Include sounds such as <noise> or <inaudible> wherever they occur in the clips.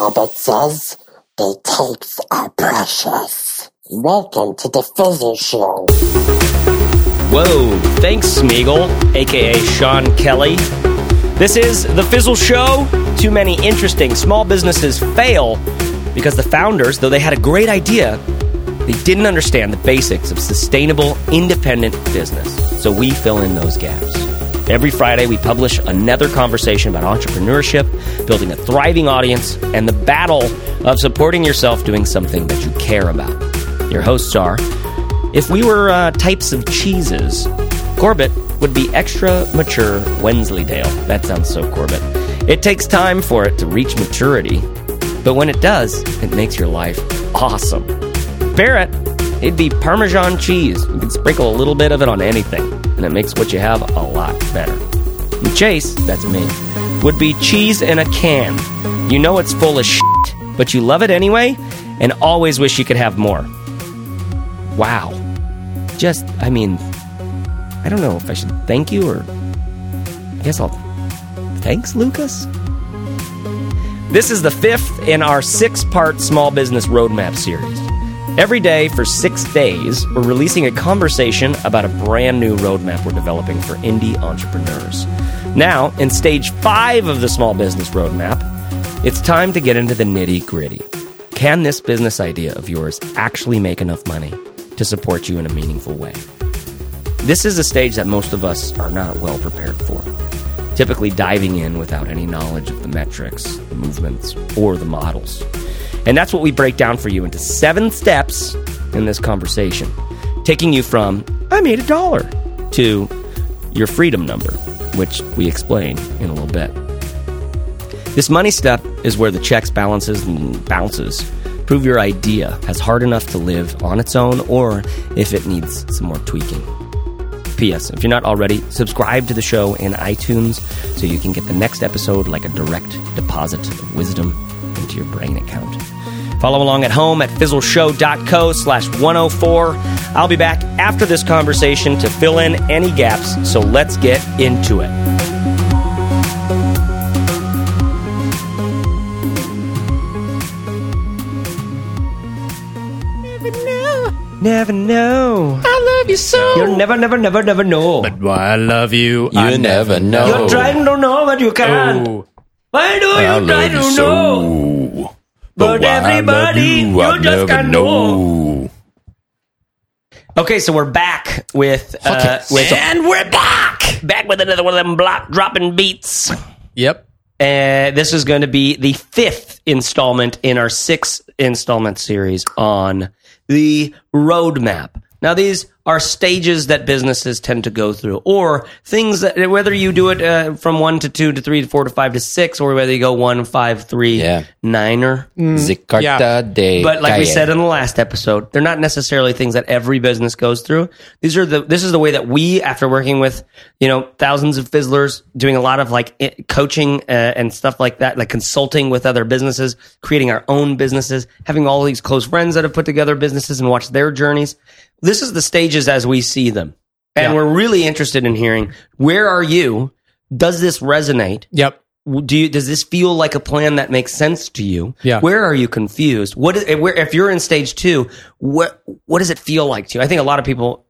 Corbett says. The tapes are precious. Welcome to the Fizzle Show. Whoa, thanks, Smeagol, aka Sean Kelly. This is The Fizzle Show. Too many interesting small businesses fail because the founders, though they had a great idea, they didn't understand the basics of sustainable, independent business. So we fill in those gaps. Every Friday, we publish another conversation about entrepreneurship, building a thriving audience, and the battle of supporting yourself doing something that you care about. Your hosts are if we were uh, types of cheeses, Corbett would be extra mature Wensleydale. That sounds so Corbett. It takes time for it to reach maturity, but when it does, it makes your life awesome. Barrett, it'd be Parmesan cheese. You can sprinkle a little bit of it on anything, and it makes what you have a lot better. And Chase, that's me, would be cheese in a can. You know it's full of shit, but you love it anyway, and always wish you could have more. Wow. Just, I mean, I don't know if I should thank you or. I guess I'll. Thanks, Lucas? This is the fifth in our six part small business roadmap series. Every day for six days, we're releasing a conversation about a brand new roadmap we're developing for indie entrepreneurs. Now, in stage five of the small business roadmap, it's time to get into the nitty gritty. Can this business idea of yours actually make enough money to support you in a meaningful way? This is a stage that most of us are not well prepared for, typically diving in without any knowledge of the metrics, the movements, or the models. And that's what we break down for you into seven steps in this conversation, taking you from, I made a dollar, to your freedom number, which we explain in a little bit. This money step is where the checks, balances, and bounces prove your idea has hard enough to live on its own or if it needs some more tweaking. P.S. If you're not already, subscribe to the show in iTunes so you can get the next episode like a direct deposit of wisdom into your brain account. Follow along at home at fizzleshow.co slash 104. I'll be back after this conversation to fill in any gaps, so let's get into it. Never know. Never know. I love you so. You'll never, never, never, never know. But why I love you, You I never know. You're trying to know, but you can't. Oh, Why do I you try to you know? So. But why I love everybody, you, I you just never can't know. Okay, so we're back with uh, with and we're back. back with another one of them block dropping beats. Yep. Uh, this is going to be the fifth installment in our six installment series on the roadmap. Now, these are stages that businesses tend to go through, or things that whether you do it uh, from one to two to three to four to five to six, or whether you go one, five, three, Yeah. niner. The Carta Yeah. de But like we said in the last episode, they're not necessarily things that every business goes through. These are the this is the way that we, after working with you know thousands of fizzlers, doing a lot of like coaching uh, and stuff like that, like consulting with other businesses, creating our own businesses, having all these close friends that have put together businesses and watched their journeys. This is the stages as we see them, and Yeah. we're really interested in hearing where are you. Does this resonate? Yep. do you does this feel like a plan that makes sense to you Yeah. where are you confused what is, where if you're in stage two what what does it feel like to you i think a lot of people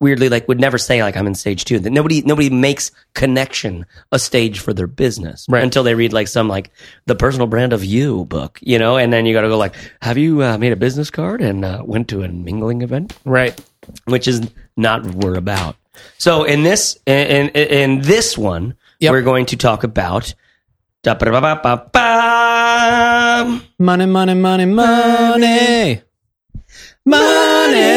weirdly like would never say like i'm in stage two that nobody nobody makes connection a stage for their business Right. until they read like some like the personal brand of you book you know and then you got to go like have you uh, made a business card and uh, went to a mingling event Right. which is not what we're about. So in this in in, in this one, Yep. we're going to talk about da-ba-ba-ba-ba. Money, money, money, money. Money.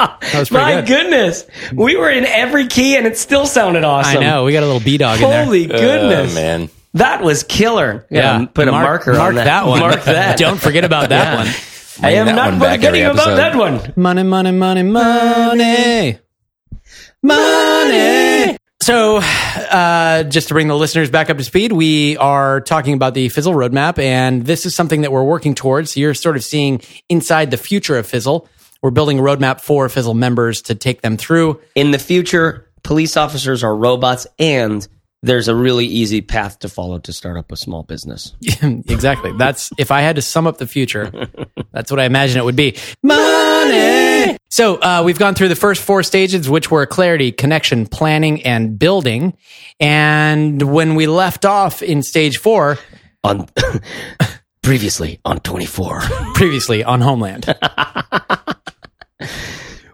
<laughs> My good. goodness, we were in every key and it still sounded awesome. I know. We got a little B dog in there. Holy goodness, Oh, man. that was killer. Yeah, put a marker mark on that. that one. Mark that. Don't forget about that Yeah. one. I am not forgetting about that one. Money, money, money, money. Money. So, uh, just to bring the listeners back up to speed, we are talking about the Fizzle roadmap, and this is something that we're working towards. You're sort of seeing inside the future of Fizzle. We're building a roadmap for Fizzle members to take them through. In the future, police officers are robots and there's a really easy path to follow to start up a small business. <laughs> exactly. That's if I had to sum up the future, <laughs> that's what I imagine it would be. Money. So uh, we've gone through the first four stages, which were clarity, connection, planning, and building. And when we left off in stage four, On <laughs> previously on 24. <laughs> previously on Homeland, <laughs>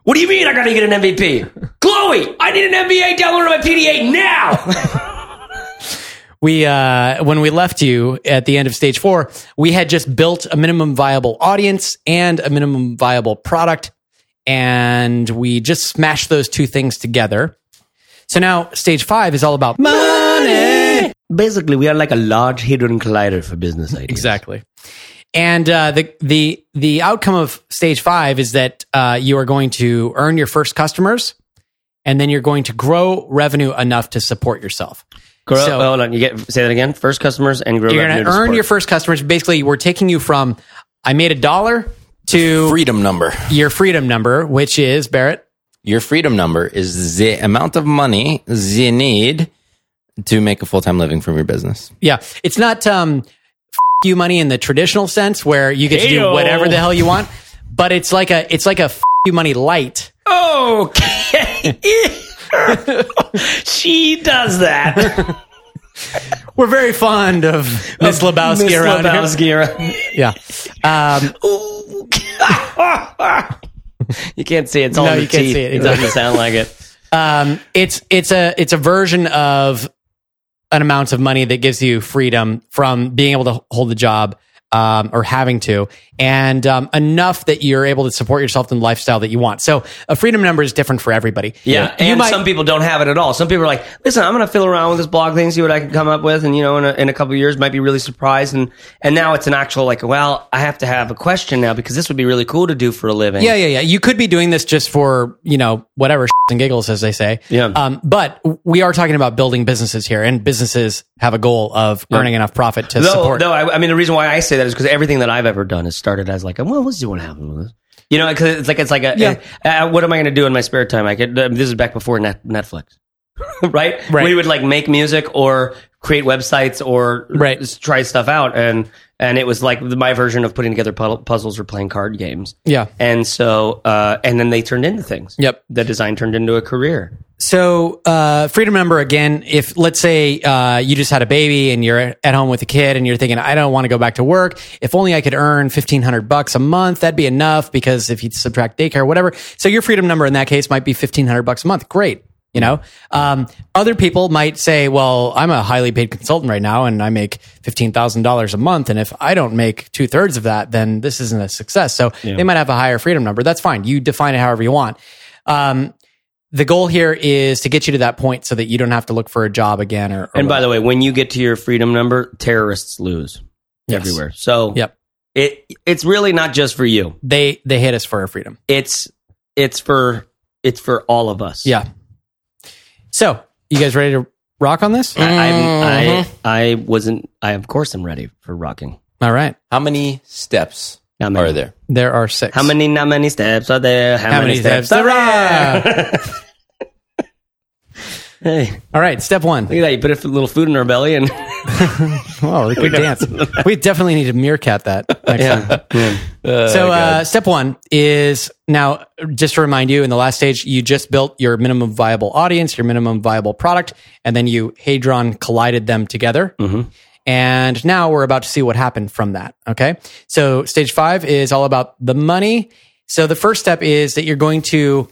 What do you mean I gotta get an MVP? Chloe, I need an NBA download my PDA now. <laughs> we uh, when we left you at the end of stage four, we had just built a minimum viable audience and a minimum viable product, and we just smashed those two things together. So now stage five is all about money. Basically, we are like a large hadron collider for business ideas. Exactly. And uh, the the the outcome of stage five is that uh, you are going to earn your first customers, and then you're going to grow revenue enough to support yourself. Grow, So- hold on, you get say that again. First customers and grow. You're going to to earn support. your first customers. Basically, we're taking you from I made a dollar to freedom number. your freedom number, which is Barrett. Your freedom number is the amount of money you need to make a full time living from your business. Yeah, it's not um, f- you money in the traditional sense where you get to do Heyo. whatever the hell you want, but it's like a it's like a f- you money light. Okay. <laughs> she does that. <laughs> We're very fond of Miss Lebowski Miss around Lebowski around- here. <laughs> Yeah. Um, you can't see it. It's all No, in the you can't teeth. see it. It doesn't sound like it. um, it's it's a it's a version of an amount of money that gives you freedom from being able to hold the job um, or having to, and um, enough that you're able to support yourself in the lifestyle that you want. So a freedom number is different for everybody. Yeah, you and might- some people don't have it at all. Some people are like, "Listen, I'm going to fill around with this blog thing, see what I can come up with, and you know, in a, in a couple of years, might be really surprised." And and now it's an actual like, well, I have to have a question now because this would be really cool to do for a living. Yeah, yeah, yeah. You could be doing this just for, you know, whatever shits <laughs> and giggles, as they say. Yeah. Um, but we are talking about building businesses here, and businesses have a goal of earning enough profit to Though, support. No, I, I mean, the reason why I say that is because everything that I've ever done has started as like, well, let's see what happens with this. You know, because it's like it's like a, Yeah. uh, what am I going to do in my spare time? I could. Uh, this is back before net, Netflix, right? <laughs> Right. We would like make music or create websites or Right. try stuff out, and and it was like my version of putting together puzzles or playing card games. Yeah. and so uh, and then they turned into things. Yep. the design turned into a career. So, uh, freedom number again, if let's say, uh, you just had a baby and you're at home with a kid and you're thinking, I don't want to go back to work. If only I could earn 1500 bucks a month, that'd be enough because if you subtract daycare, whatever. So your freedom number in that case might be 1500 bucks a month. Great. You know, um, other people might say, well, I'm a highly paid consultant right now and I make $15,000 a month. And if I don't make two thirds of that, then this isn't a success. So they might have a higher freedom number. That's fine. You define it however you want. Um, the goal here is to get you to that point so that you don't have to look for a job again. Or, or And by whatever. the way, when you get to your freedom number, terrorists lose Yes. everywhere. So Yep. it it's really not just for you. they they hit us for our freedom. It's it's for it's for all of us. Yeah. So you guys ready to rock on this? I, I'm, I mm-hmm. I wasn't. I of course I'm ready for rocking. All right. How many steps How many are there? There are six. How many? How many steps are there? How, How many steps there there? <laughs> hey, All right. Step one. Look at that! You put a little food in our belly, and <laughs> Oh, we could <laughs> dance. We definitely need to meerkat that next time. so uh, step one is now just to remind you in the last stage you just built your minimum viable audience your minimum viable product and then you hadron collided them together and now we're about to see what happened from that okay so stage five is all about the money so the first step is that you're going to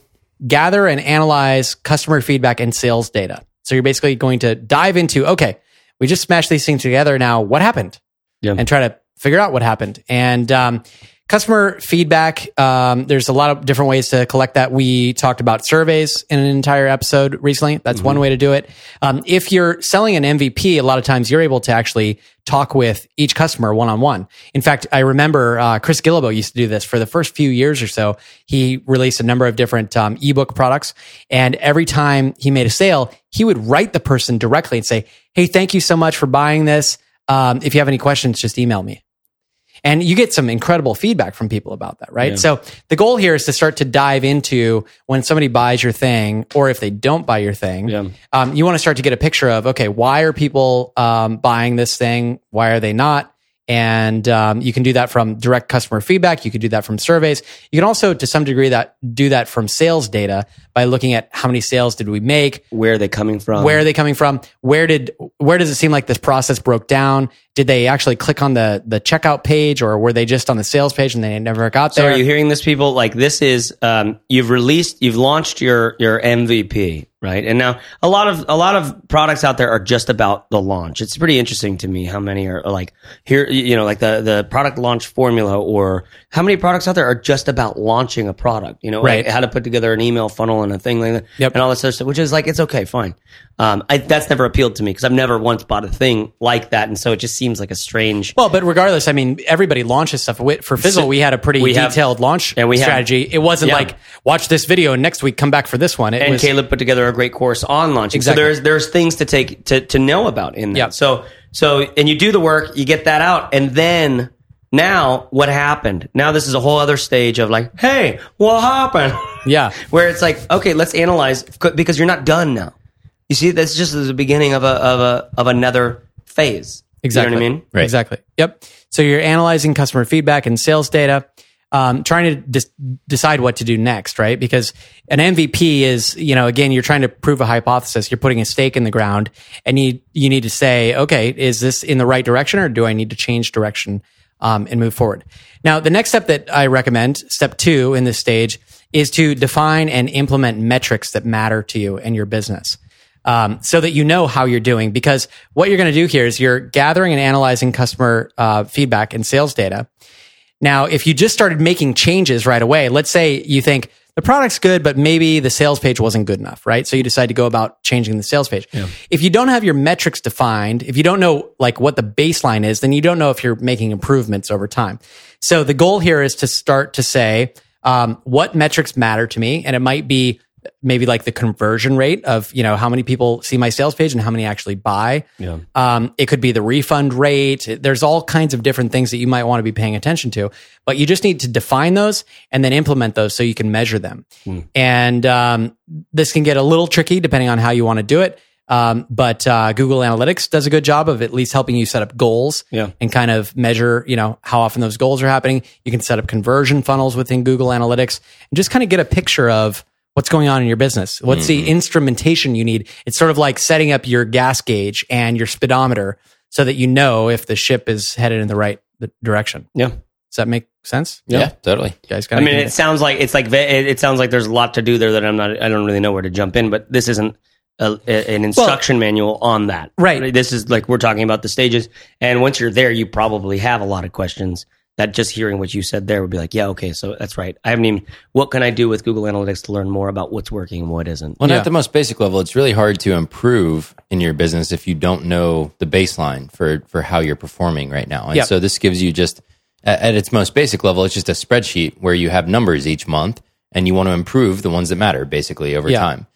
gather and analyze customer feedback and sales data so you're basically going to dive into okay we just smashed these things together now what happened Yeah. and try to figure out what happened. And um, customer feedback, um, there's a lot of different ways to collect that. We talked about surveys in an entire episode recently. That's one way to do it. Um, if you're selling an MVP, a lot of times you're able to actually talk with each customer one on one. In fact, I remember uh, Chris Guillebeau used to do this for the first few years or so. He released a number of different um, ebook products, and every time he made a sale, he would write the person directly and say, "Hey, thank you so much for buying this. Um, if you have any questions, just email me." And you get some incredible feedback from people about that, right? So the goal here is to start to dive into when somebody buys your thing or if they don't buy your thing, Yeah. um, you want to start to get a picture of, okay, why are people um, buying this thing? Why are they not? And um, you can do that from direct customer feedback. You can do that from surveys. You can also, to some degree, that do that from sales data by looking at how many sales did we make, Where are they coming from? where are they coming from where did where does it seem like this process broke down did they actually click on the the checkout page or were they just on the sales page and they never got So there are you hearing this, people? Like this is um, you've released, you've launched your your MVP, right? And now a lot of a lot of products out there are just about the launch. It's pretty interesting to me how many are like here, you know, like the the product launch formula, or how many products out there are just about launching a product. You know, Right. like how to put together an email funnel and a thing like that, Yep. and all this other stuff. Which is like it's okay, fine. Um, I, that's never appealed to me because I've never once bought a thing like that, and so it just seems like a strange. well but regardless i mean everybody launches stuff for fizzle we had a pretty we have- detailed launch and we have- strategy it wasn't Yeah. like watch this video and next week come back for this one it and was Caleb put together a great course on launching. Exactly. So there's there's things to take to to know about in that. Yep. So so and you do the work, you get that out, and then now what happened? Now this is a whole other stage of like, hey, what happened? <laughs> yeah Where it's like, okay, let's analyze because you're not done now. You see, that's just the beginning of a of a of another phase. Exactly. You know what I mean? Right. Exactly. Yep. So you're analyzing customer feedback and sales data, um, trying to dis- decide what to do next, right? Because an MVP is, you know, again, you're trying to prove a hypothesis. You're putting a stake in the ground, and you you need to say, okay, is this in the right direction, or do I need to change direction um, and move forward? Now, the next step that I recommend, step two in this stage, is to define and implement metrics that matter to you and your business um, so that you know how you're doing. Because what you're going to do here is you're gathering and analyzing customer uh, feedback and sales data. Now, if you just started making changes right away, let's say you think the product's good, but maybe the sales page wasn't good enough, right? So you decide to go about changing the sales page. If you don't have your metrics defined, if you don't know like what the baseline is, then you don't know if you're making improvements over time. So the goal here is to start to say, um, what metrics matter to me? And it might be maybe like the conversion rate of you know how many people see my sales page and how many actually buy. Yeah. Um, it could be the refund rate. There's all kinds of different things that you might want to be paying attention to, but you just need to define those and then implement those so you can measure them. And um, this can get a little tricky depending on how you want to do it. Um, but uh, Google Analytics does a good job of at least helping you set up goals Yeah. and kind of measure, you know, how often those goals are happening. You can set up conversion funnels within Google Analytics and just kind of get a picture of what's going on in your business. What's the mm-hmm. instrumentation you need? It's sort of like setting up your gas gauge and your speedometer so that you know if the ship is headed in the right direction. Yeah. Does that make sense? Yeah, totally. You guys I mean, it sounds like it's like it it sounds like there's a lot to do there that I'm not. I don't really know where to jump in, but this isn't a, a- an instruction manual on that. Right. This is like we're talking about the stages, and once you're there, you probably have a lot of questions. That just hearing what you said there would be like, yeah, okay, so that's right. I haven't even. What can I do with Google Analytics to learn more about what's working and what isn't? Well, Yeah. at the most basic level, it's really hard to improve in your business if you don't know the baseline for for how you're performing right now. And Yeah. so this gives you just at, at its most basic level, it's just a spreadsheet where you have numbers each month and you want to improve the ones that matter basically over Yeah. time.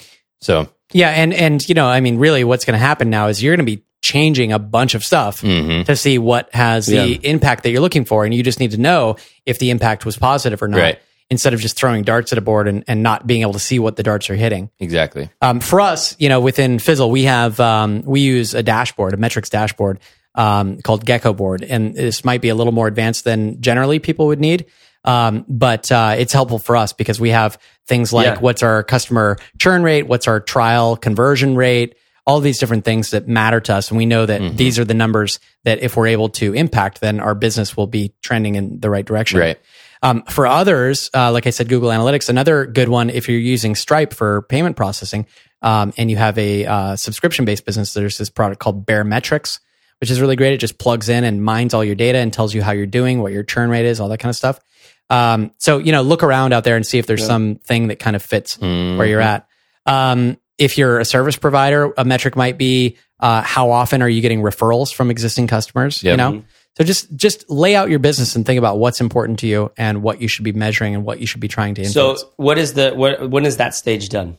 So Yeah, and and you know, I mean, really, what's going to happen now is you're going to be changing a bunch of stuff to see what has the Yeah. impact that you're looking for, and you just need to know if the impact was positive or not, Right. instead of just throwing darts at a board and, and not being able to see what the darts are hitting. exactly. Um, for us, you know, within Fizzle, we have um, we use a dashboard, a metrics dashboard um, called Geckoboard, and this might be a little more advanced than generally people would need. Um, but uh, it's helpful for us because we have things like Yeah. what's our customer churn rate, what's our trial conversion rate, all these different things that matter to us, and we know that these are the numbers that if we're able to impact, then our business will be trending in the right direction. Right. Um, for others, uh, like I said, Google Analytics, another good one if you're using Stripe for payment processing, um, and you have a uh, subscription based business, there's this product called Baremetrics, which is really great. It just plugs in and mines all your data and tells you how you're doing, what your churn rate is, all that kind of stuff. Um, so you know, look around out there and see if there's something that kind of fits where you're at. Um, if you're a service provider, a metric might be uh, how often are you getting referrals from existing customers? You know, so just just lay out your business and think about what's important to you and what you should be measuring and what you should be trying to Influence. So, what is the what? When is that stage done?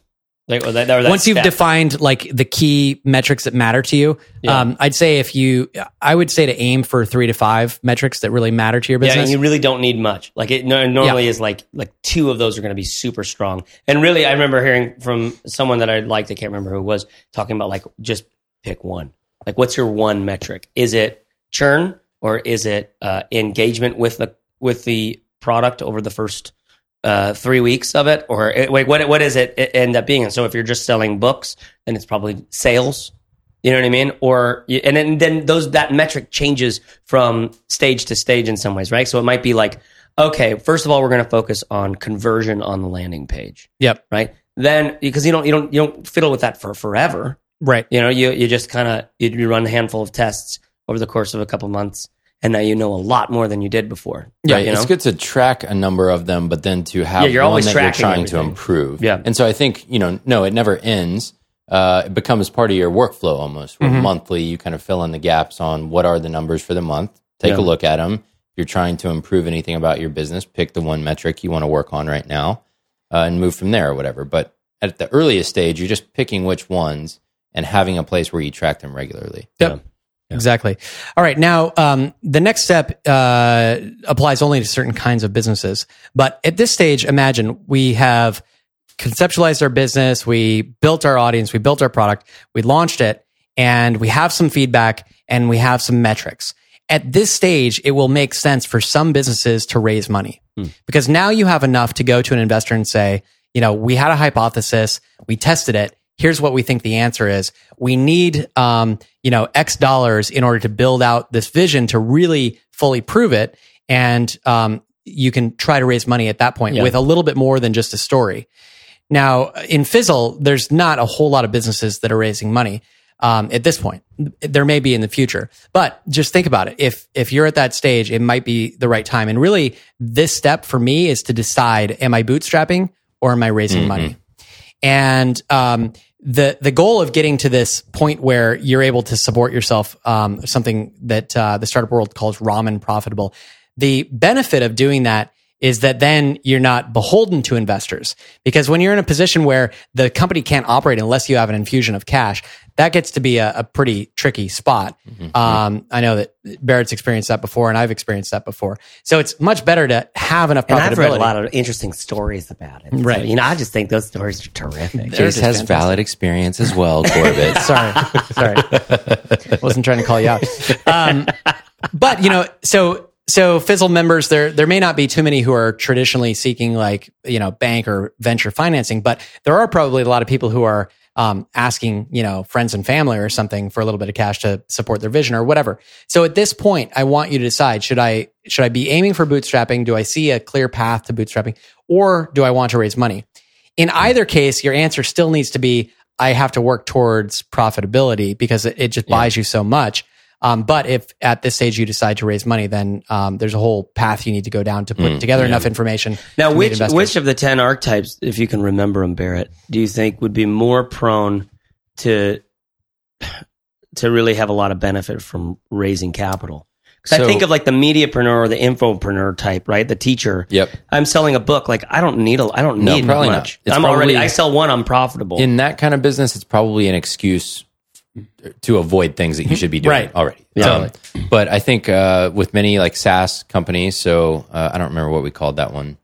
Like, or that, or that once you've defined like the key metrics that matter to you, Yeah. um, I'd say if you, I would say to aim for three to five metrics that really matter to your business. Yeah, and you really don't need much. Like it no, normally is like like two of those are going to be super strong. And really, I remember hearing from someone that I liked. I can't remember who it was talking about like just pick one. Like, what's your one metric? Is it churn or is it uh, engagement with the with the product over the first uh, three weeks of it, or it, like what what is it, it end up being? And so, if you're just selling books, then it's probably sales. You know what I mean? Or and then, then those that metric changes from stage to stage in some ways, right? So it might be like, okay, first of all, we're going to focus on conversion on the landing page, yep. right? Then because you don't you don't you don't fiddle with that for forever, Right. you know, you you just kind of you, you run a handful of tests over the course of a couple months, and now you know a lot more than you did before. Yeah, right, you know? it's good to track a number of them, but then to have Yeah, you're always that you're trying to improve. Yeah. and so I think you know, no, it never ends. Uh, it becomes part of your workflow almost. Where Mm-hmm. monthly, you kind of fill in the gaps on what are the numbers for the month. Take Yeah. a look at them. If you're trying to improve anything about your business, pick the one metric you want to work on right now, uh, and move from there or whatever. But at the earliest stage, you're just picking which ones and having a place where you track them regularly. Yep. Exactly. All right. Now, um, the next step uh, applies only to certain kinds of businesses. But at this stage, imagine we have conceptualized our business, we built our audience, we built our product, we launched it, and we have some feedback and we have some metrics. At this stage, it will make sense for some businesses to raise money because now you have enough to go to an investor and say, you know, we had a hypothesis, we tested it. Here's what we think the answer is. We need, um, you know, X dollars in order to build out this vision to really fully prove it. And um, you can try to raise money at that point Yeah. with a little bit more than just a story. Now, in Fizzle, there's not a whole lot of businesses that are raising money um, at this point. There may be in the future, but just think about it. If if you're at that stage, it might be the right time. And really, this step for me is to decide: Am I bootstrapping or am I raising money? And um, the the goal of getting to this point where you're able to support yourself, um, something that uh, the startup world calls ramen profitable. The benefit of doing that is that then you're not beholden to investors because when you're in a position where the company can't operate unless you have an infusion of cash, that gets to be a, a pretty tricky spot. Um, I know that Barrett's experienced that before, and I've experienced that before. So it's much better to have enough and. I've read a lot of interesting stories about it. Right. So, you know, I just think those stories are terrific. They're Case has fantastic. valid experience as well, Corbett. <laughs> sorry, sorry. <laughs> Wasn't trying to call you out. Um, but you know, so so Fizzle members, there there may not be too many who are traditionally seeking like you know bank or venture financing, but there are probably a lot of people who are um, asking you know friends and family or something for a little bit of cash to support their vision or whatever. So at this point, I want you to decide: should I should I be aiming for bootstrapping? Do I see a clear path to bootstrapping, or do I want to raise money? In either case, your answer still needs to be I have to work towards profitability because it, it just buys you so much. Um, but if at this stage you decide to raise money, then um, there's a whole path you need to go down to put together enough information. Now, to which investors. which of the ten archetypes, if you can remember them, Barrett, do you think would be more prone to to really have a lot of benefit from raising capital? Because I think of like the mediapreneur or the infopreneur type, right? The teacher. Yep. I'm selling a book. Like I don't need a. I don't No, need probably not. much. It's I'm already. I sell one. I'm profitable. in that kind of business, it's probably an excuse to avoid things that you should be <laughs> doing Right. already. Yeah. Um, but I think uh, with many like SaaS companies, so uh, I don't remember what we called that one.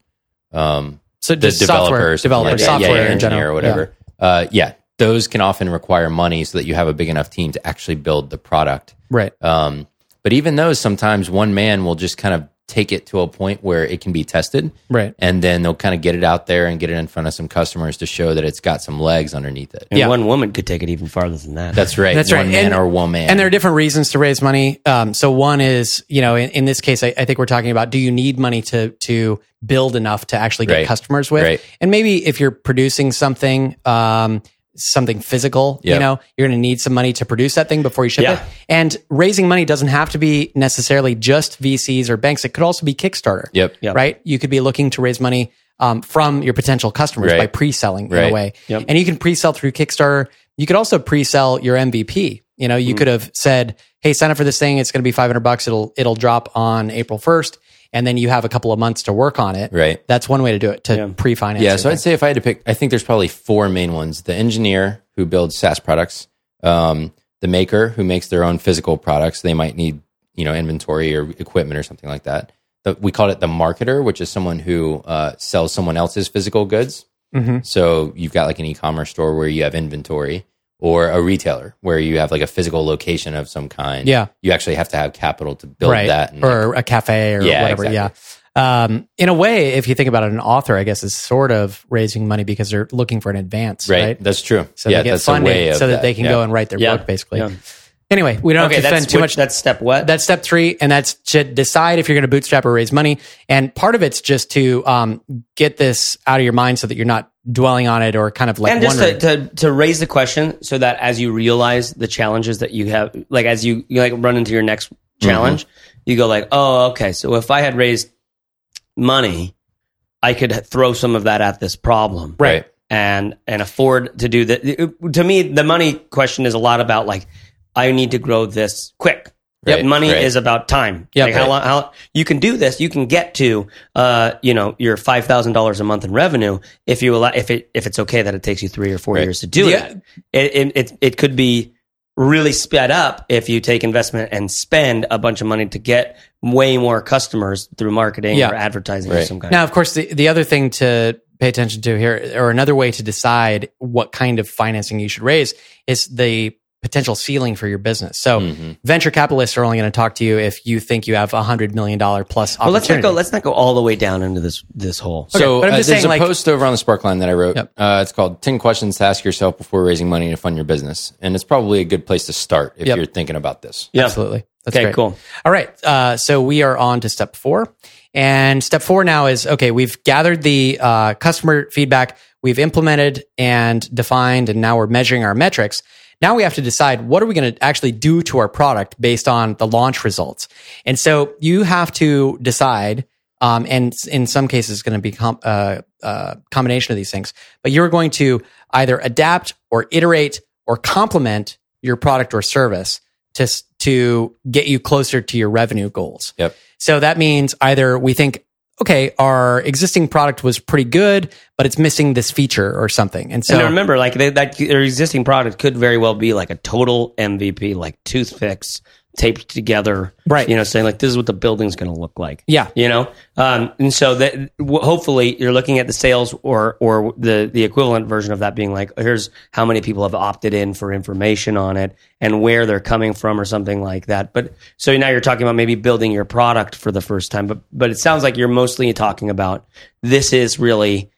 Um, so the software developer, like software yeah, yeah, in engineer general or whatever. Uh, yeah, those can often require money so that you have a big enough team to actually build the product. Right. Um, but even those, sometimes one man will just kind of take it to a point where it can be tested. Right. And then they'll kind of get it out there and get it in front of some customers to show that it's got some legs underneath it. and yeah. one woman could take it even farther than that. That's right. That's one right. man And- or woman. And there are different reasons to raise money. Um, so one is, you know, in, in this case, I, I think we're talking about: do you need money to to build enough to actually get Right. customers with? Right. And maybe if you're producing something, um, something physical, you know, you're going to need some money to produce that thing before you ship Yeah. it. And raising money doesn't have to be necessarily just VCs or banks. It could also be Kickstarter. Yep. Yep. Right. You could be looking to raise money. Um, from your potential customers Right. by pre-selling in a Right. way, Yep. and you can pre-sell through Kickstarter. You could also pre-sell your MVP. You know, you Mm. could have said, "Hey, sign up for this thing. It's going to be 500 bucks. It'll it'll drop on April 1st." And then you have a couple of months to work on it. Right. That's one way to do it to Yeah. pre-finance. Yeah, it. so I'd say if I had to pick, I think there's probably four main ones: the engineer who builds SaaS products, um, the maker who makes their own physical products. They might need you know inventory or equipment or something like that. The, we call it the marketer, which is someone who uh, sells someone else's physical goods. Mhm. So you've got like an e-commerce store where you have inventory, or a retailer where you have like a physical location of some kind. Yeah. you actually have to have capital to build right. that. And or a cafe or Yeah, whatever. exactly. Yeah. Um, in a way, if you think about it, an author, I guess, is sort of raising money because they're looking for an advance, right, right? that's true. So yeah, they get that's a way so that, they can yeah. go and write their Yeah. book, basically. Anyway, we don't Okay, have to spend too which- much. That's step what? That's step three, and that's to decide if you're going to bootstrap or raise money. And part of it's just to um, get this out of your mind so that you're not dwelling on it or kind of like and just to, to to raise the question so that as you realize the challenges that you have like as you, you like run into your next challenge you go like oh okay so if i had raised money i could throw some of that at this problem Right. and and afford to do that to me the money question is a lot about like i need to grow this quick Right, Yep, money right. is about time. Yep. like how Right. long, how you can do this, you can get to, uh, you know, your five thousand dollars a month in revenue if you allow, if it if it's okay that it takes you three or four years to do Yeah. it. It, it. it could be really sped up if you take investment and spend a bunch of money to get way more customers through marketing Yeah. or advertising Right. some kind. Now, of course, the, the other thing to pay attention to here, or another way to decide what kind of financing you should raise, is the potential ceiling for your business. So, Mhm. venture capitalists are only going to talk to you if you think you have a hundred million dollar plus well, let's not go. Let's not go all the way down into this this hole. So but I'm uh, there's saying, a like- post over on the Sparkline that I wrote. Yep. Uh, it's called 10 questions to ask yourself before raising money to fund your business. And it's probably a good place to start if Yep. you're thinking about this. Yeah. Absolutely. That's Okay, great. cool. All right. Uh, so we are on to step four. And step four now is okay, we've gathered the uh, customer feedback, we've implemented and defined, and now we're measuring our metrics. Now we have to decide what are we going to actually do to our product based on the launch results. And so you have to decide, um, and in some cases, it's going to be com- uh, uh, combination of these things. But you're going to either adapt or iterate or complement your product or service to to get you closer to your revenue goals. Yep. So that means either we think, okay, our existing product was pretty good, but it's missing this feature or something. And so and remember, like they, that, their existing product could very well be like a total MVP, like toothpicks taped together, Right. You know, saying like this is what the building's going to look like. Yeah. you know, um, and so that w- hopefully you're looking at the sales or or the the equivalent version of that being like here's how many people have opted in for information on it and where they're coming from or something like that. But so now you're talking about maybe building your product for the first time, but but it sounds like you're mostly talking about this is really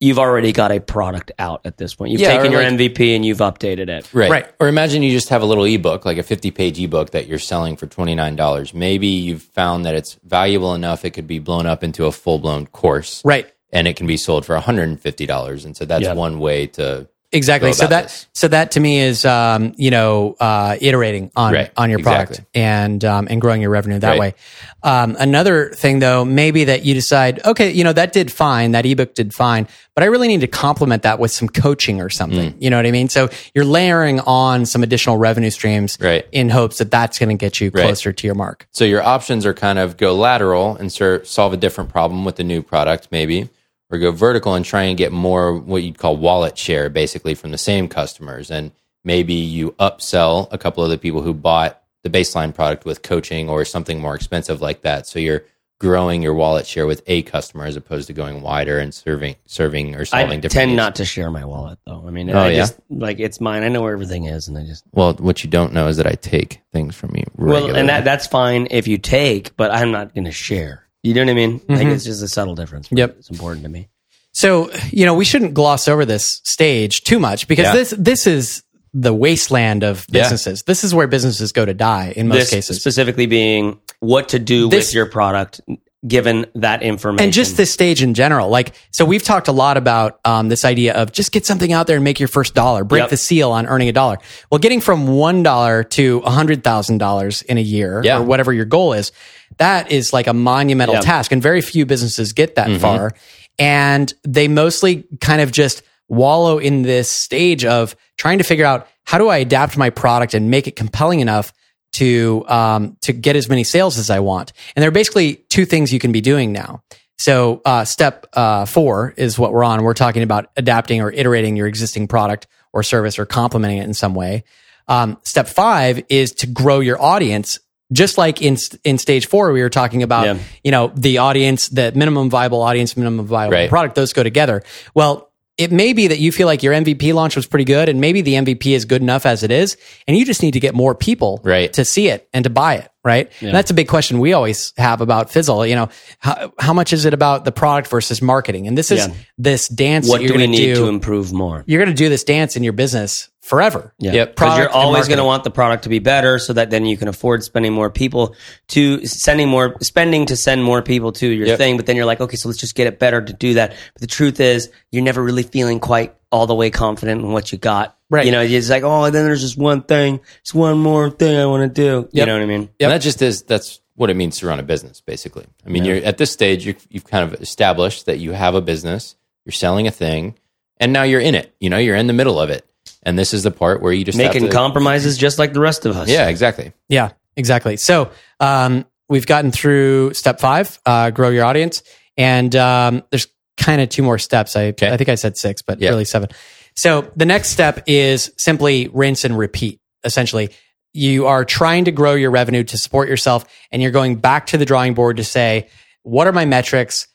you've already got a product out at this point. You've Yeah, taken your like- MVP and you've updated it. Right. Right. Or imagine you just have a little ebook, like a 50 page ebook that you're selling for $29. Maybe you've found that it's valuable enough it could be blown up into a full blown course. right. And it can be sold for $150. And so that's Yeah. one way to. Exactly. So that this. so that to me is um, you know uh, iterating on Right. on your product Exactly. and um, and growing your revenue that Right. way. Um, another thing though, maybe that you decide, okay, you know that did fine, that ebook did fine, but I really need to complement that with some coaching or something. Mm. You know what I mean? So you're layering on some additional revenue streams Right. in hopes that that's going to get you closer to your mark. So your options are kind of go lateral and ser- solve a different problem with the new product, maybe, or go vertical and try and get more what you'd call wallet share, basically from the same customers. And maybe you upsell a couple of the people who bought the baseline product with coaching or something more expensive like that. So you're growing your wallet share with a customer as opposed to going wider and serving, serving or I solving different. tend needs. not to share my wallet though. I mean, Oh, I yeah? just like it's mine. I know where everything is, and I just Well, what you don't know is that I take things from you. well, and that that's fine if you take, but I'm not going to share. You know what I mean? Like Mhm. it's just a subtle difference. Yep. it's important to me. So, you know, we shouldn't gloss over this stage too much because Yeah. this this is the wasteland of Yeah. businesses. This is where businesses go to die in most this cases. specifically being what to do This- with your product given that information. and just this stage in general. Like, so we've talked a lot about um, this idea of just get something out there and make your first dollar, break Yep. the seal on earning a dollar. Well, getting from one dollar to a hundred thousand dollars in a year Yeah. or whatever your goal is, that is like a monumental Yeah. task, and very few businesses get that Mm-hmm. far. And they mostly kind of just wallow in this stage of trying to figure out how do I adapt my product and make it compelling enough to um, to get as many sales as I want. And there are basically two things you can be doing now. So uh, step uh, four is what we're on. We're talking about adapting or iterating your existing product or service or complementing it in some way. Um, step five is to grow your audience. Just like in in stage four, we were talking about, Yeah. you know, the audience, the minimum viable audience, minimum viable Right. product. Those go together. Well, it may be that you feel like your MVP launch was pretty good, and maybe the MVP is good enough as it is, and you just need to get more people Right. to see it and to buy it, right? And that's a big question we always have about Fizzle. You know, how, how much is it about the product versus marketing? And this is Yeah. this dance What that you're do we going to need do. to improve more? you're going to do this dance in your business forever. Yeah. Yep. Because you're always going to want the product to be better so that then you can afford spending more people to sending more, spending to send more people to your Yep. thing. But then you're like, okay, so let's just get it better to do that. But the truth is you're never really feeling quite all the way confident in what you got. Right. You know, it's like, oh, then there's just one thing. It's one more thing I want to do. You know what I mean? Yeah. And that just is that's what it means to run a business, basically. I mean, you're at this stage, you've, you've kind of established that you have a business, you're selling a thing, and now you're in it. You know, you're in the middle of it, and this is the part where you just Making have to, compromises just like the rest of us. Yeah, exactly. Yeah, exactly. So um, we've gotten through step five, uh, grow your audience, and um, there's kind of two more steps. I I think I said six, but Yeah. really seven. So the next step is simply rinse and repeat. Essentially, you are trying to grow your revenue to support yourself, and you're going back to the drawing board to say, what are my metrics?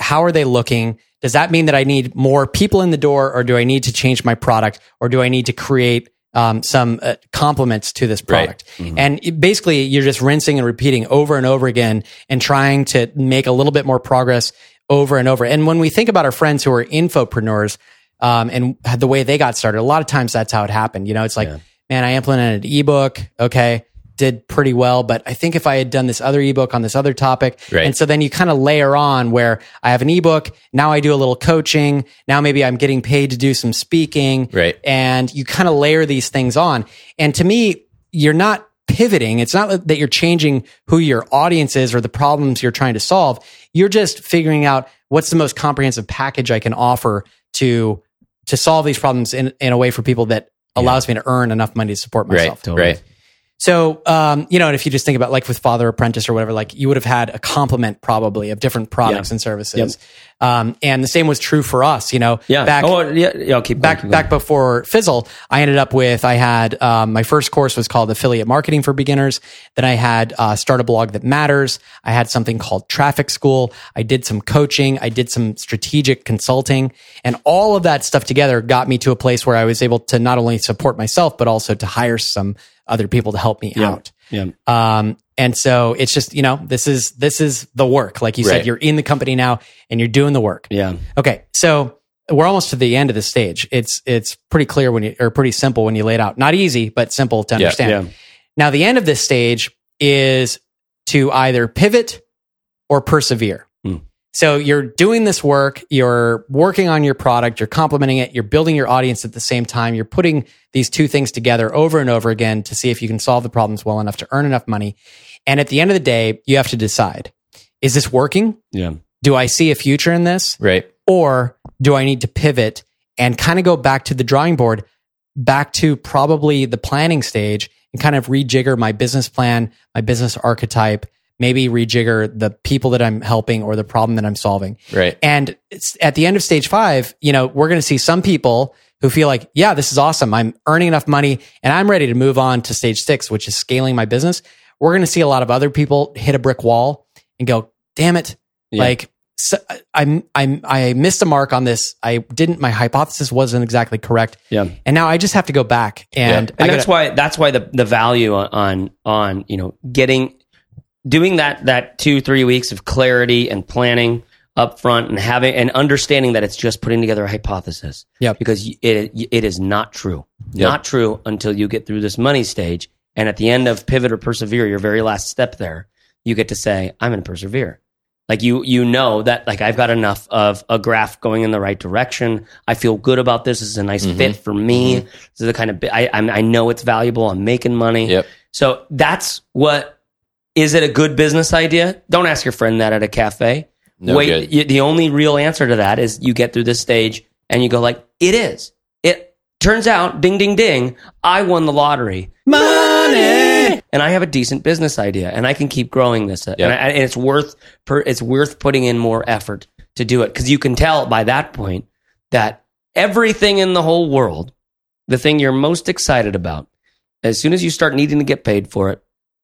How are they looking? Does that mean that I need more people in the door, or do I need to change my product, or do I need to create um, some uh, complements to this Right. product? And it- basically, you're just rinsing and repeating over and over again, and trying to make a little bit more progress over and over. And when we think about our friends who are infopreneurs um, and the way they got started, a lot of times that's how it happened. You know, it's like, man, I implemented an ebook. Okay. Did pretty well, but I think if I had done this other ebook on this other topic, Right. and so then you kind of layer on where I have an ebook, now I do a little coaching, now maybe I'm getting paid to do some speaking, Right. and you kind of layer these things on. And to me, you're not pivoting. It's not that you're changing who your audience is or the problems you're trying to solve. You're just figuring out what's the most comprehensive package I can offer to to solve these problems in, in a way for people that allows me to earn enough money to support myself. Right. Right. So, um, you know, and if you just think about like with Father Apprentice or whatever, like you would have had a complement probably of different products Yeah. and services. Um, and the same was true for us, you know, Yeah. back, oh, yeah. Yeah. Keep going, back keep back before Fizzle, I ended up with I had um, my first course was called Affiliate Marketing for Beginners. Then I had uh, Start a Blog That Matters. I had something called Traffic School. I did some coaching. I did some strategic consulting, and all of that stuff together got me to a place where I was able to not only support myself but also to hire some other people to help me out. Yeah. Um, and so it's just, you know, this is, this is the work. Like you said, you're in the company now and you're doing the work. Yeah. Okay. So we're almost to the end of the stage. It's, it's pretty clear when you, or pretty simple when you lay it out. Not easy, but simple to Yeah, understand. yeah. Now, the end of this stage is to either pivot or persevere. So you're doing this work, you're working on your product, you're complementing it, you're building your audience at the same time, you're putting these two things together over and over again to see if you can solve the problems well enough to earn enough money. And at the end of the day, you have to decide, is this working? Yeah. Do I see a future in this? Right. Or do I need to pivot and kind of go back to the drawing board, back to probably the planning stage and kind of rejigger my business plan, my business archetype, maybe rejigger the people that I'm helping or the problem that I'm solving. Right. And it's at the end of stage five, you know, we're going to see some people who feel like, yeah, this is awesome. I'm earning enough money and I'm ready to move on to stage six, which is scaling my business. We're going to see a lot of other people hit a brick wall and go, damn it. Yeah. Like, so I, I, I missed a mark on this. I didn't, my hypothesis wasn't exactly correct. Yeah. And now I just have to go back and, and I that's gotta- why that's why the the value on on you know getting doing that that two three weeks of clarity and planning up front and having and understanding that it's just putting together a hypothesis. Yeah. because it it is not true. Not true until you get through this money stage. And at the end of pivot or persevere your very last step there you get to say i'm going to persevere. Like you you know that like i've got enough of a graph going in the right direction. I feel good about this. This is a nice mm-hmm. fit for me. Mm-hmm. This is the kind of I, I'm, I know it's valuable. I'm making money. Yep. so that's what is it a good business idea? Don't ask your friend that at a cafe. No wait good. y- the only real answer to that is you get through this stage and you go like it is. It turns out ding ding ding i won the lottery. Money! And I have a decent business idea, and I can keep growing this, and, I, and it's worth per, it's worth putting in more effort to do it. Because you can tell by that point that everything in the whole world, the thing you're most excited about, as soon as you start needing to get paid for it,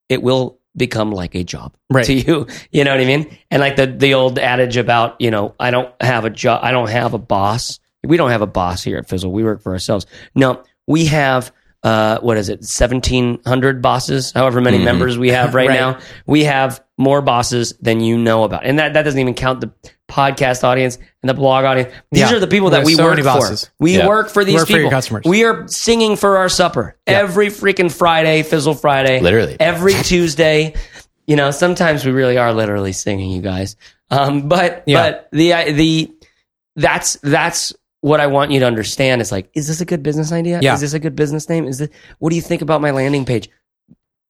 it will become like a job <laughs> Right. to you. You know what I mean? And like the the old adage about you know I don't have a job, I don't have a boss. We don't have a boss here at Fizzle. We work for ourselves. No, we have. Uh, what is it? Seventeen hundred bosses. However many members we have <laughs> right, Right. now, we have more bosses than you know about, and that that doesn't even count the podcast audience and the blog audience. These Yeah. are the people that we so work for. We Yeah. work for these people. customers. We are singing for our supper every freaking Friday, Fizzle Friday. Literally. every <laughs> Tuesday. You know, sometimes we really are literally singing, you guys. Um, but Yeah. but the the that's that's what I want you to understand is like, is this a good business idea? Yeah. Is this a good business name? Is it? What do you think about my landing page?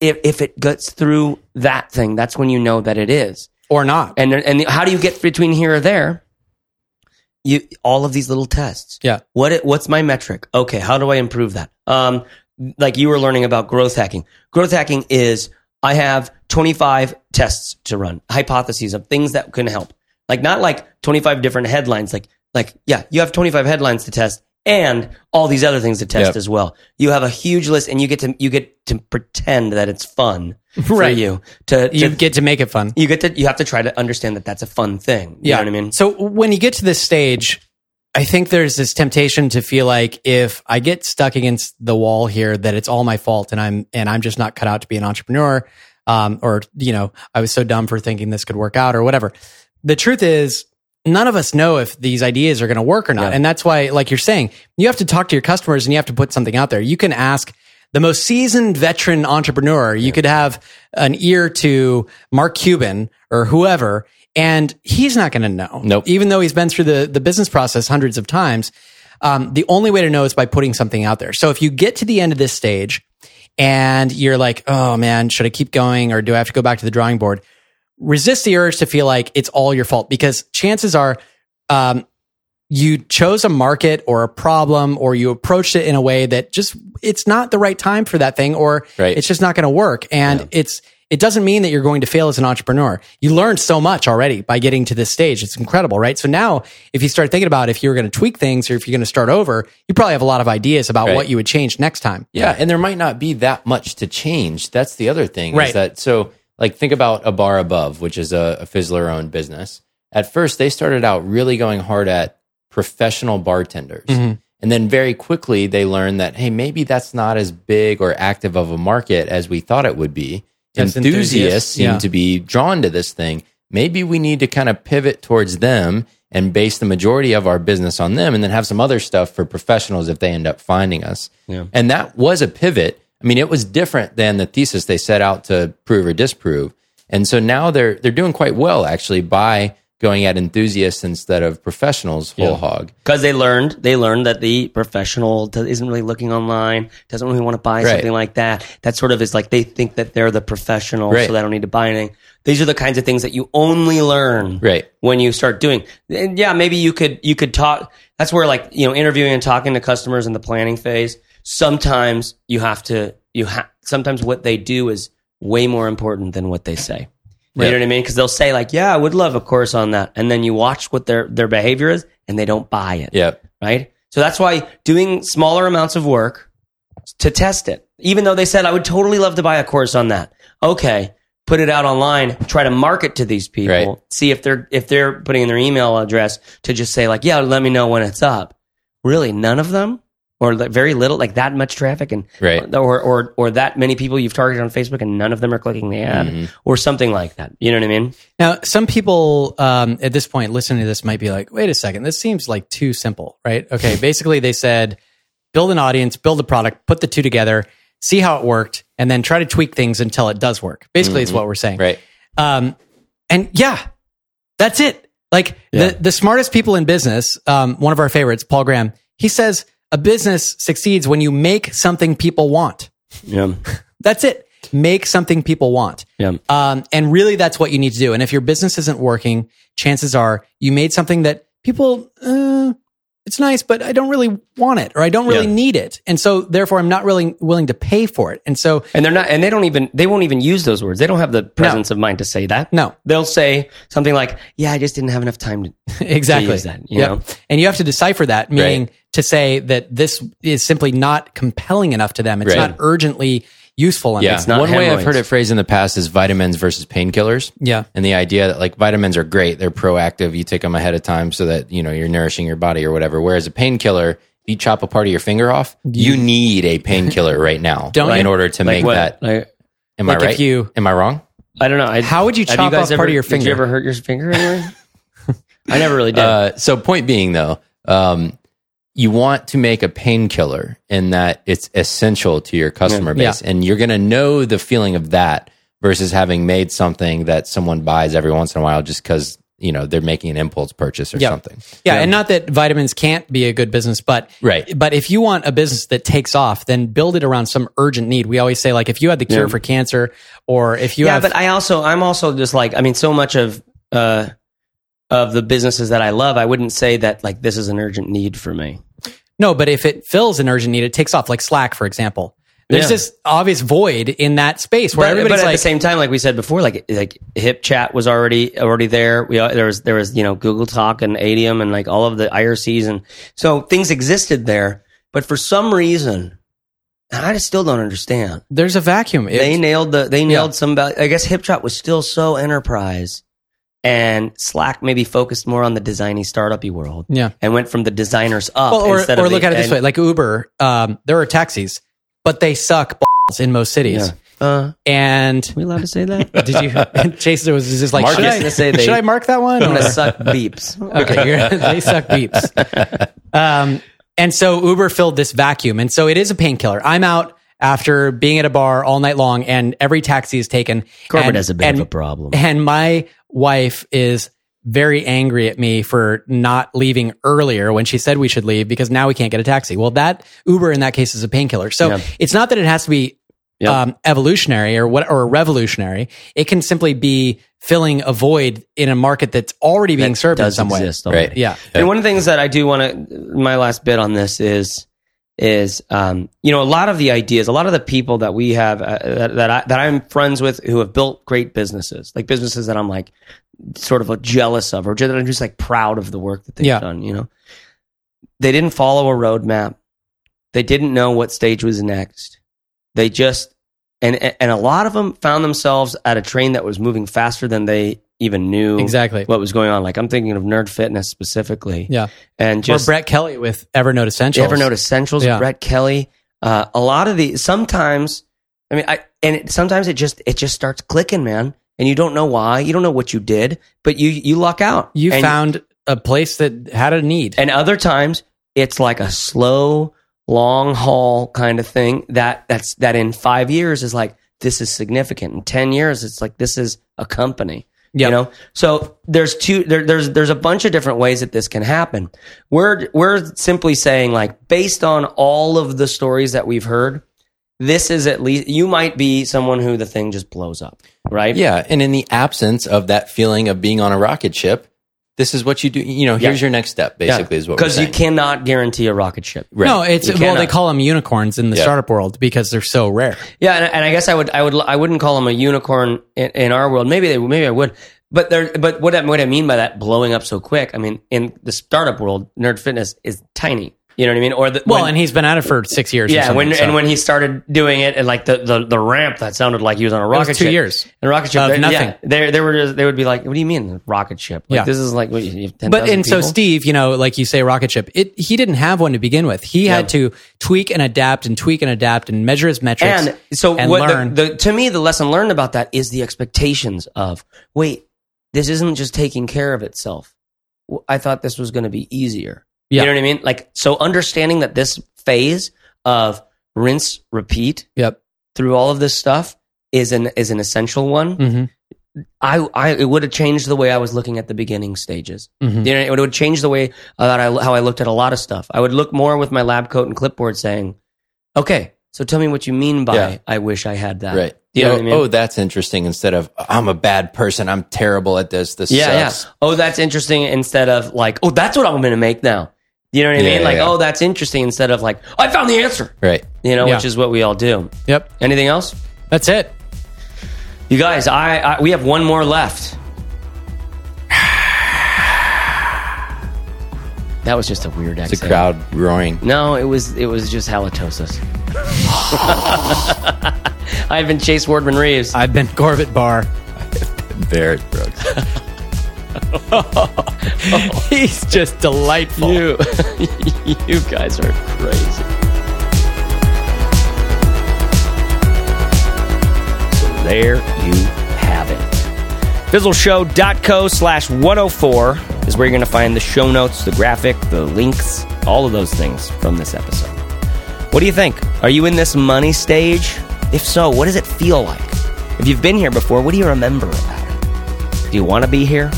If if it gets through that thing, that's when you know that it is. or not. And and how do you get between here or there? You all of these little tests. Yeah. What it, what's my metric? Okay, how do I improve that? Um, like you were learning about growth hacking. Growth hacking is I have 25 tests to run, hypotheses of things that can help. Like not like 25 different headlines. Like like yeah, you have 25 headlines to test and all these other things to test Yep. as well. You have a huge list, and you get to you get to pretend that it's fun for Right. you to, to You get to make it fun. you get to you have to try to understand that that's a fun thing. You know what I mean? So when you get to this stage, I think there's this temptation to feel like if I get stuck against the wall here, that it's all my fault, and I'm and I'm just not cut out to be an entrepreneur, um, or you know, I was so dumb for thinking this could work out, or whatever. The truth is, none of us know if these ideas are going to work or not, Yeah. and that's why, like you're saying, you have to talk to your customers and you have to put something out there. You can ask the most seasoned veteran entrepreneur. You could have an ear to Mark Cuban or whoever, and he's not going to know. Nope. Even though he's been through the, the business process hundreds of times, um, the only way to know is by putting something out there. So if you get to the end of this stage and you're like, oh man, should I keep going or do I have to go back to the drawing board? Resist the urge to feel like it's all your fault because chances are, um, you chose a market or a problem or you approached it in a way that just it's not the right time for that thing or Right. it's just not going to work and it's it doesn't mean that you're going to fail as an entrepreneur you learned so much already by getting to this stage it's incredible right so now if you start thinking about if you're going to tweak things or if you're going to start over you probably have a lot of ideas about Right. what you would change next time Yeah, and there might not be that much to change. That's the other thing. Right. Is that so? Like, think about a bar above, which is a, a Fizzler owned business. At first, they started out really going hard at professional bartenders, Mm-hmm. and then very quickly they learned that hey, maybe that's not as big or active of a market as we thought it would be. Enthusiasts enthusiasts, seem yeah. to be drawn to this thing. Maybe we need to kind of pivot towards them and base the majority of our business on them, and then have some other stuff for professionals if they end up finding us. Yeah. And that was a pivot. I mean, it was different than the thesis they set out to prove or disprove. And so now they're they're doing quite well actually by going at enthusiasts instead of professionals whole hog. Because they learned, they learned that the professional isn't really looking online, doesn't really want to buy Right. something like that. That sort of is like they think that they're the professional, Right. so they don't need to buy anything. These are the kinds of things that you only learn Right. when you start doing. And yeah, maybe you could you could talk. That's where like you know interviewing and talking to customers in the planning phase. Sometimes you have to you have sometimes what they do is way more important than what they say. You Yeah. know what I mean? Because they'll say like, "Yeah, I would love a course on that," and then you watch what their their behavior is, and they don't buy it Yep. right? So that's why doing smaller amounts of work to test it, even though they said, I would totally love to buy a course on that. Okay. Put it out online, try to market to these people, Right. see if they're, if they're putting in their email address to just say like, yeah, let me know when it's up. Really, none of them or like very little, like that much traffic and, Right. or, or, or that many people you've targeted on Facebook and none of them are clicking the ad Mm-hmm. or something like that. You know what I mean? Now, some people um, at this point listening to this might be like, wait a second, this seems like too simple, right? Okay, <laughs> basically they said, build an audience, build a product, put the two together, see how it worked, and then try to tweak things until it does work. Basically, it's what we're saying. Right. Um, and yeah, that's it. Like Yeah. the, the smartest people in business, um, one of our favorites, Paul Graham, he says a business succeeds when you make something people want. Yeah. <laughs> That's it. Make something people want. Yeah. Um, and really, that's what you need to do. And if your business isn't working, chances are you made something that people uh, it's nice, but I don't really want it or I don't really Yeah. need it. And so therefore I'm not really willing to pay for it. And so And they're not, and they don't even, they won't even use those words. They don't have the presence of mind to say that. No. They'll say something like, yeah, I just didn't have enough time to, <laughs> exactly use that, you Yep. know? And you have to decipher that, meaning to say that this is simply not compelling enough to them. It's Right. not urgently useful enough. Yeah. It's not One way I've hemorrhoids. heard it phrased in the past is vitamins versus painkillers. Yeah. And the idea that like vitamins are great, they're proactive. You take them ahead of time so that, you know, you're nourishing your body or whatever. Whereas a painkiller, if you chop a part of your finger off, you need a painkiller right now <laughs> Don't in you? order to Like make what? that. Like, Am Like I if right? you- Am I wrong? I don't know. I, How would you have chop guys off part ever- of your Did finger? you ever hurt your finger anywhere? <laughs> I never really did. Uh, so point being though, um, you want to make a painkiller in that it's essential to your customer Yeah. base, and you're going to know the feeling of that versus having made something that someone buys every once in a while just because you know they're making an impulse purchase or Yeah. something. Yeah, and not that vitamins can't be a good business, but Right. But if you want a business that takes off, then build it around some urgent need. We always say, like, if you had the cure Yeah. for cancer, or if you yeah, have, but I also, I'm also just like, I mean, so much of, uh, of the businesses that I love, I wouldn't say that like this is an urgent need for me. no, but if it fills an urgent need, it takes off. Like Slack, for example, there's Yeah. this obvious void in that space where but, everybody's but at like, the same time, like we said before, like like HipChat was already already there. We uh, there was there was you know Google Talk and Adium and like all of the IRCs and so things existed there. But for some reason, and I just still don't understand. there's a vacuum. It- they nailed the they nailed some. I guess HipChat was still so enterprise, and Slack maybe focused more on the designy startup-y world. yeah. and went from the designers up. Well, or or look at it this and- way: like Uber, um, there are taxis, but they suck balls in most cities. Yeah. Uh, And we allowed to say that? <laughs> did you? Chase <laughs> was just like, should. I, they- should I mark that one? I'm gonna suck beeps. <laughs> Okay, you're, they suck beeps. Um, and so Uber filled this vacuum, and so it is a painkiller. I'm out after being at a bar all night long, and every taxi is taken. Corporate and, has a bit and, of a problem. And my wife is very angry at me for not leaving earlier when she said we should leave because now we can't get a taxi. Well, that Uber in that case is a painkiller. So Yeah. it's not that it has to be Yeah. um, evolutionary or what or revolutionary. It can simply be filling a void in a market that's already being That served in does some way. exist already. Right. Yeah. And one of the things that I do want to, my last bit on this is, is um, you know, a lot of the ideas, a lot of the people that we have uh, that that, I, that I'm friends with who have built great businesses, like businesses that I'm like sort of jealous of, or that I'm just like proud of the work that they've Yeah. done. You know, they didn't follow a roadmap. They didn't know what stage was next. They just and and a lot of them found themselves at a train that was moving faster than they even knew Exactly. what was going on. Like I'm thinking of Nerd Fitness specifically. Yeah. And just or Brett Kelly with Evernote Essentials. Evernote Essentials, Yeah. Brett Kelly. Uh, a lot of the sometimes, I mean, I and it, sometimes it just it just starts clicking, man, and you don't know why, you don't know what you did, but you you luck out. You found a place that had a need. and other times it's like a slow, long haul kind of thing that that's that in five years is like this is significant. In ten years, it's like this is a company. Yep. You know, so there's two. There, there's there's a bunch of different ways that this can happen. We're we're simply saying like based on all of the stories that we've heard, this is at least you might be someone who the thing just blows up, right? Yeah, and in the absence of that feeling of being on a rocket ship, this is what you do. You know, here's Yeah. your next step. Basically, is what because you cannot guarantee a rocket ship. Right. No, it's You well, they call them unicorns in the Yeah. startup world because they're so rare. Yeah, and, and I guess I would, I would, I wouldn't call them a unicorn in, in our world. Maybe they, maybe I would. But there, but what I, what I mean by that blowing up so quick, I mean in the startup world, Nerd Fitness is tiny. You know what I mean? Or the, Well, when- and he's been at it for six years. or yeah, when so. and when he started doing it, and like the, the, the ramp that sounded like he was on a rocket two ship. years And rocket ship, they- nothing. Yeah, they they were just, they would be like, "What do you mean rocket ship? Like, Yeah. this is like what, you have 10,000 but and so? Steve, you know, like you say, rocket ship. It he didn't have one to begin with. He had to tweak and adapt and tweak and adapt and measure his metrics and so and what learn. The, the, to me the lesson learned about that is the expectations of wait this isn't just taking care of itself I thought this was going to be easier Yeah. you know what i mean like so understanding that this phase of rinse repeat yep. through all of this stuff is an is an essential one hmm i i it would have changed the way i was looking at the beginning stages Mhm. you know, it would have changed the way uh, that I, how I looked at a lot of stuff. I would look more with my lab coat and clipboard saying, okay, so tell me what you mean by Yeah. I wish I had that. Right. You know oh, what I mean? oh, that's interesting. Instead of I'm a bad person, I'm terrible at this. This yeah, sucks. yeah. Oh, that's interesting instead of like, oh, that's what I'm going to make now. You know what I Yeah, mean? Like, yeah. oh, that's interesting instead of like, I found the answer. Right. You know, Yeah. which is what we all do. Yep. Anything else? That's it. You guys, I, I we have one more left. <sighs> That was just a weird It's a exhale. crowd roaring. No, it was it was just halitosis. <laughs> <laughs> I've been Chase Wardman Reeves. I've been Corbett Barr. Barrett Brooks. <laughs> <laughs> He's just delightful. You, <laughs> you guys are crazy. So there you have it. Fizzleshow.co slash 104 is where you're going to find the show notes, the graphic, the links, all of those things from this episode. What do you think? Are you in this money stage? If so, what does it feel like? If you've been here before, what do you remember about it? Do you want to be here?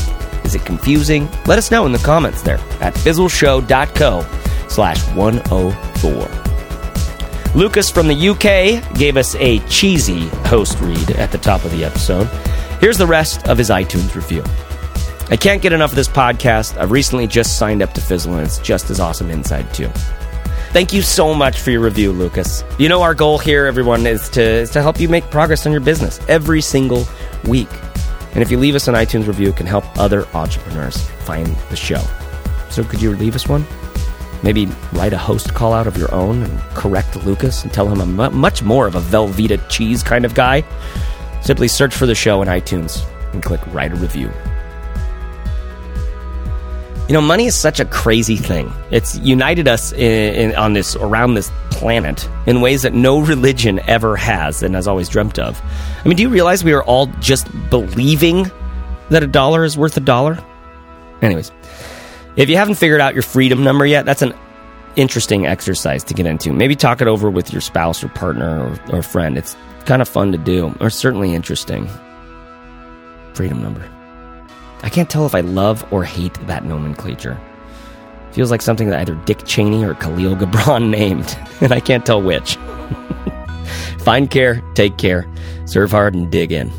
It confusing? Let us know in the comments there at fizzleshow.co slash 104. Lucas from the UK gave us a cheesy host read at the top of the episode. Here's the rest of his iTunes review. I can't get enough of this podcast. I've recently just signed up to Fizzle, and it's just as awesome inside, too. Thank you so much for your review, Lucas. You know our goal here, everyone, is to is to help you make progress on your business every single week. And if you leave us an iTunes review, it can help other entrepreneurs find the show. So could you leave us one? Maybe write a host call out of your own and correct Lucas and tell him I'm much more of a Velveeta cheese kind of guy. Simply search for the show in iTunes and click write a review. You know, money is such a crazy thing. It's united us in, in, on this around this planet in ways that no religion ever has and has always dreamt of. I mean, do you realize we are all just believing that a dollar is worth a dollar? Anyways, if you haven't figured out your freedom number yet, that's an interesting exercise to get into. Maybe talk it over with your spouse or partner or, or friend. It's kind of fun to do, or certainly interesting. Freedom number. I can't tell if I love or hate that nomenclature. Feels like something that either Dick Cheney or Kahlil Gibran <laughs> named, and I can't tell which. <laughs> Find care, take care, serve hard, and dig in.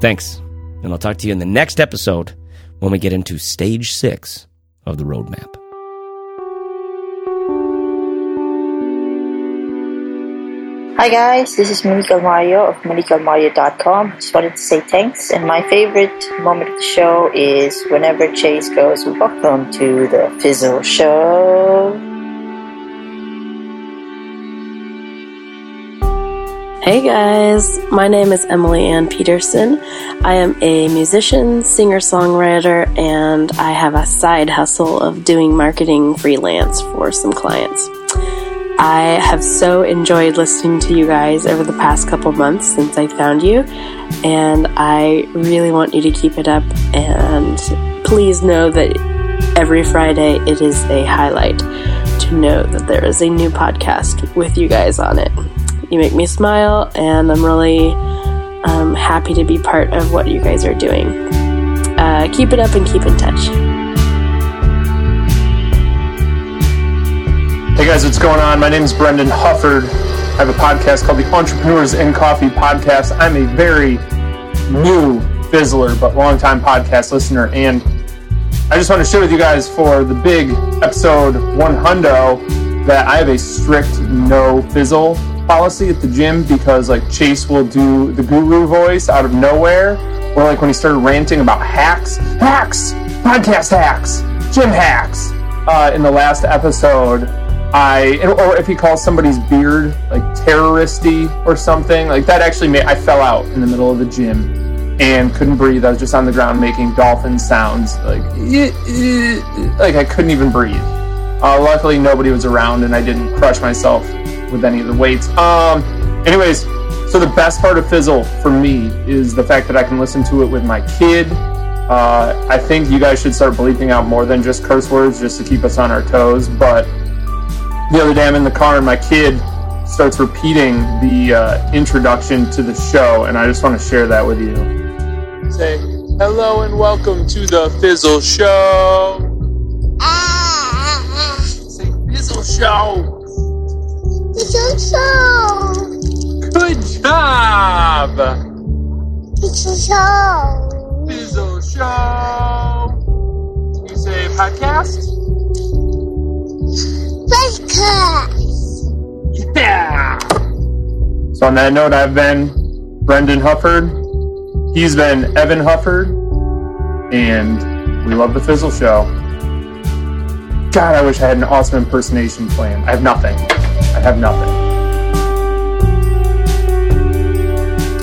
Thanks, and I'll talk to you in the next episode when we get into stage six of the roadmap. Hi guys, this is Monique Almario of MoniqueAlmario.com. Just wanted to say thanks. And my favorite moment of the show is whenever Chase goes, Welcome to the Fizzle Show. Hey guys, my name is Emily Ann Peterson. I am a musician, singer songwriter, and I have a side hustle of doing marketing freelance for some clients. I have so enjoyed listening to you guys over the past couple months since I found you, and I really want you to keep it up. And please know that every Friday it is a highlight to know that there is a new podcast with you guys on it. You make me smile, and I'm really um, happy to be part of what you guys are doing. Uh, keep it up and keep in touch. Hey guys, what's going on? My name is Brendan Hufford. I have a podcast called the Entrepreneurs in Coffee Podcast. I'm a very new Fizzler, but longtime podcast listener, and I just want to share with you guys for the big episode 100 that I have a strict no fizzle policy at the gym because like Chase will do the guru voice out of nowhere, or like when he started ranting about hacks, hacks, podcast hacks, gym hacks. Uh, in the last episode, I or if he calls somebody's beard like terroristy or something like that, actually made I fell out in the middle of the gym and couldn't breathe. I was just on the ground making dolphin sounds, like <laughs> like I couldn't even breathe. Uh, luckily, nobody was around, and I didn't crush myself with any of the weights. Um, anyways, so the best part of Fizzle for me is the fact that I can listen to it with my kid. Uh, I think you guys should start bleeping out more than just curse words just to keep us on our toes. But the other day, I'm in the car, and my kid starts repeating the uh, introduction to the show, and I just want to share that with you. Say hello and welcome to the Fizzle Show. Ah. Say Fizzle Show. It's a show. Good job. Fizzle show. Fizzle Show. You say podcast. Podcast. Yeah. So on that note, I've been Brendan Hufford. He's been Evan Hufford, and we love the Fizzle Show. God, I wish I had an awesome impersonation plan. I have nothing. I have nothing.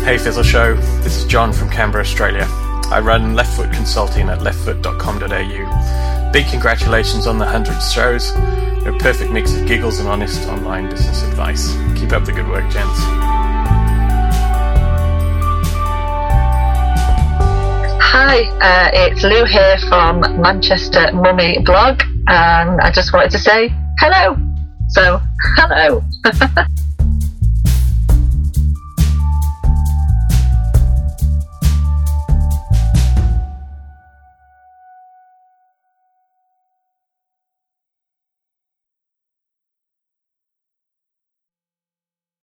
Hey Fizzle Show, this is John from Canberra, Australia. I run Left Foot Consulting at leftfoot.com.au. Big congratulations on the 100 shows. A perfect mix of giggles and honest online business advice. Keep up the good work, gents. Hi, uh, it's Lou here from Manchester Mummy Blog, and I just wanted to say hello. So, hello. <laughs>